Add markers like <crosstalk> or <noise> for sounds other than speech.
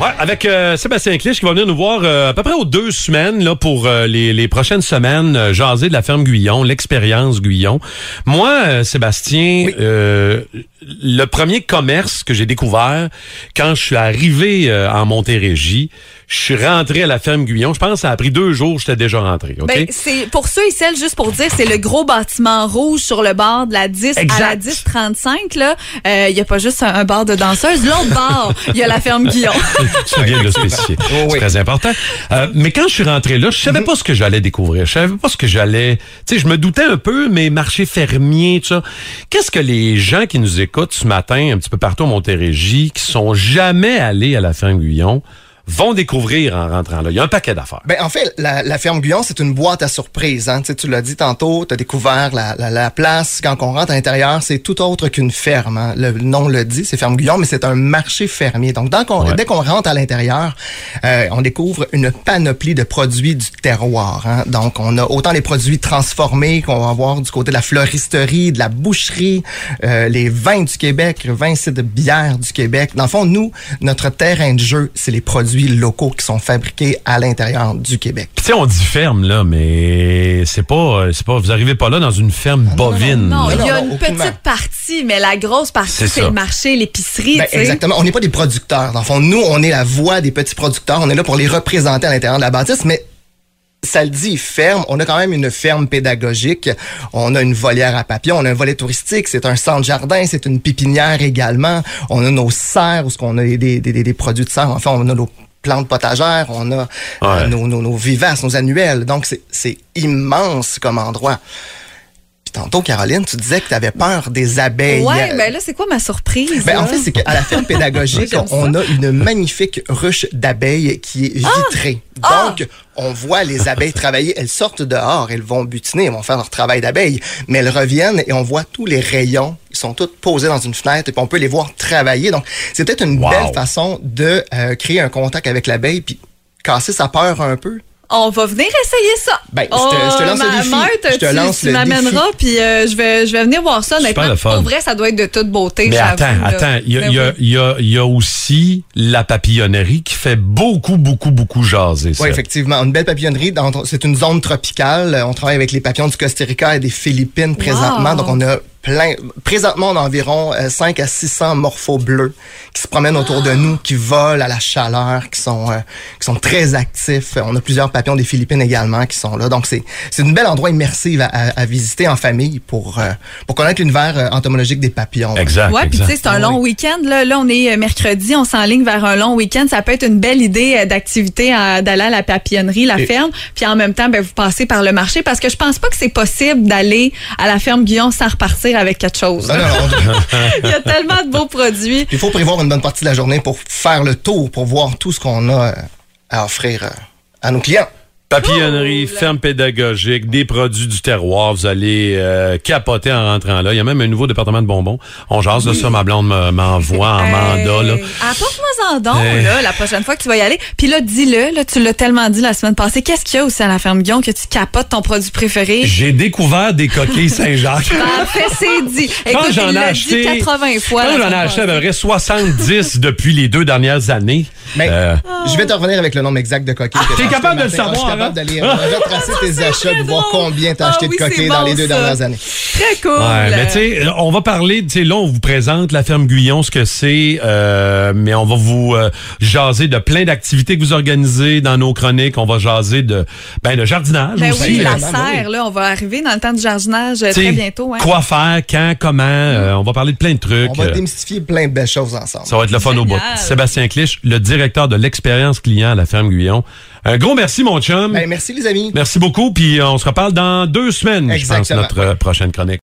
Ouais, avec euh, Sébastien Clich qui va venir nous voir euh, à peu près aux deux semaines là pour euh, les, les prochaines semaines euh, jaser de la ferme Guyon, l'expérience Guyon. Moi, euh, Sébastien, euh, le premier commerce que j'ai découvert quand je suis arrivé euh, en Montérégie, je suis rentré à la ferme Guyon. Je pense que ça a pris deux jours, j'étais déjà rentré. Ok? Ben, c'est pour ceux et celles, juste pour dire, c'est le gros bâtiment rouge sur le bord de la 10 à la Exact. 1035. là. Il n'y a pas juste un, un bar de danseuse. L'autre bar, il y a la ferme Guillaume. <laughs> tu viens de le spécifier. Oh, C'est très important. Euh, mais quand je suis rentré là, je savais pas ce que j'allais découvrir. Je savais pas ce que j'allais. Tu sais, je me doutais un peu, mais marché fermier, tout ça. Qu'est-ce que les gens qui nous écoutent ce matin, un petit peu partout à Montérégie, qui sont jamais allés à la ferme Guyon, vont découvrir en rentrant là? Il y a un paquet d'affaires. Ben, en fait, la, la ferme Guyon, c'est une boîte à surprise. Hein. Tu, sais, tu l'as dit tantôt, tu as découvert la, la, la place. Quand on rentre à l'intérieur, c'est tout autre qu'une ferme. hein. Le nom le dit, c'est ferme Guyon, mais c'est un marché fermier. Donc, dans qu'on- Ouais. dès qu'on rentre à l'intérieur, euh, on découvre une panoplie de produits du terroir. hein. Donc, on a autant les produits transformés qu'on va avoir du côté de la floristerie, de la boucherie, euh, les vins du Québec, le vin c'est de bière du Québec. Dans le fond, nous, notre terrain de jeu, c'est les produits locaux qui sont fabriqués à l'intérieur du Québec. Puis, Tu sais, on dit ferme, là, mais c'est pas, euh, c'est pas, vous arrivez pas là dans une ferme bovine. Non, il y a non, une petite partie, mais la grosse partie, C'est le marché, l'épicerie. Ben, tu sais. exactement. On n'est pas des producteurs. Dans le fond, nous, on est la voix des petits producteurs. On est là pour les représenter à l'intérieur de la bâtisse, mais ça le dit, ferme. On a quand même une ferme pédagogique. On a une volière à papillons. On a un volet touristique. C'est un centre jardin. C'est une pépinière également. On a nos serres où ce qu'on a des, des, des, des produits de serre. Enfin, on a nos plantes potagères. On a euh, nos, nos, nos vivaces, nos annuels. Donc, c'est- c'est immense comme endroit. Tantôt, Caroline, tu disais que tu avais peur des abeilles. Ouais, ben là, c'est quoi ma surprise? Ben, en fait, c'est qu'à la ferme <laughs> pédagogique, on a une magnifique ruche d'abeilles qui est vitrée. Ah! Donc, on voit les abeilles travailler. Elles sortent dehors, elles vont butiner, elles vont faire leur travail d'abeille. Mais elles reviennent et on voit tous les rayons. Ils sont tous posés dans une fenêtre et puis on peut les voir travailler. Donc, c'est peut-être une Wow. belle façon de euh, créer un contact avec l'abeille puis casser sa peur un peu. On va venir essayer ça. Ben, je te- je te lance le ma- défi. Marthe, Je te tu, lance tu le m'amèneras, puis euh, je vais, je vais venir voir ça. Super Honnêtement, le pour vrai, ça doit être de toute beauté. Mais attends, là. attends, il y a, Ben il y a- oui. il y a- il y a aussi la papillonnerie qui fait beaucoup, beaucoup, beaucoup jaser ça. Oui, effectivement. Une belle papillonnerie. C'est une zone tropicale. On travaille avec les papillons du Costa Rica et des Philippines présentement. Wow. Donc, on a plein. Présentement, on a environ euh, 5 à 600 morphos bleus qui se promènent autour de nous, qui volent à la chaleur, qui sont, euh, qui sont très actifs. On a plusieurs papillons des Philippines également qui sont là. Donc, c'est c'est un bel endroit immersif à, à- à visiter en famille pour, euh, pour connaître l'univers euh, entomologique des papillons. Exact. Ouais, puis tu sais, c'est un Oui. long week-end. Là, là, on est mercredi, on s'enligne vers un long week-end. Ça peut être une belle idée euh, d'activité d'aller à la papillonnerie, la Et- ferme, puis en même temps, ben, vous passez par le marché parce que je pense pas que c'est possible d'aller à la ferme Guillaume sans repartir avec quelque chose. Non, on- <laughs> Il y a tellement de beaux produits. Il faut prévoir une bonne partie de la journée pour faire le tour, pour voir tout ce qu'on a à offrir euh, à nos clients. Papillonnerie, ferme pédagogique, des produits du terroir. Vous allez euh, capoter en rentrant là. Il y a même un nouveau département de bonbons. On jase de ça, ma blonde me- m'envoie en mandat. Là. Apporte-moi en don, Hey. là, la prochaine fois que tu vas y aller. Puis là, dis-le, là, tu l'as tellement dit la semaine passée. Qu'est-ce qu'il y a aussi à la ferme Guillaume que tu capotes ton produit préféré? J'ai découvert des coquilles Saint-Jacques. <laughs> Parfait, c'est dit. Quand Écoute, j'en il ai acheté, dit 80 fois. quand j'en ai acheté à peu près 70 depuis les deux dernières années. Mais Euh, je vais te revenir avec le nombre exact de coquilles. que T'es capable de le savoir, capable d'aller euh, <laughs> retracer tes achats, de voir combien t'as Ah acheté oui, de c'est dans les deux ça. dernières années. Très cool. Ouais, mais tu sais, on va parler, tu sais, là, on vous présente la ferme Guyon, ce que c'est, euh, mais on va vous euh, jaser de plein d'activités que vous organisez dans nos chroniques. On va jaser de, ben, de jardinage Ben aussi. oui, la évidemment, ben serre, là, on va arriver dans le temps du jardinage euh, très bientôt. Hein. Quoi faire, quand, comment, euh, on va parler de plein de trucs. On va euh, démystifier plein de belles choses ensemble. ça va être le fun au bout. Sébastien Clich, le directeur de l'expérience client à la ferme Guyon. Un gros merci, mon chum. Ben, merci les amis. Merci beaucoup, puis euh, on se reparle dans deux semaines, je pense, notre euh, prochaine chronique.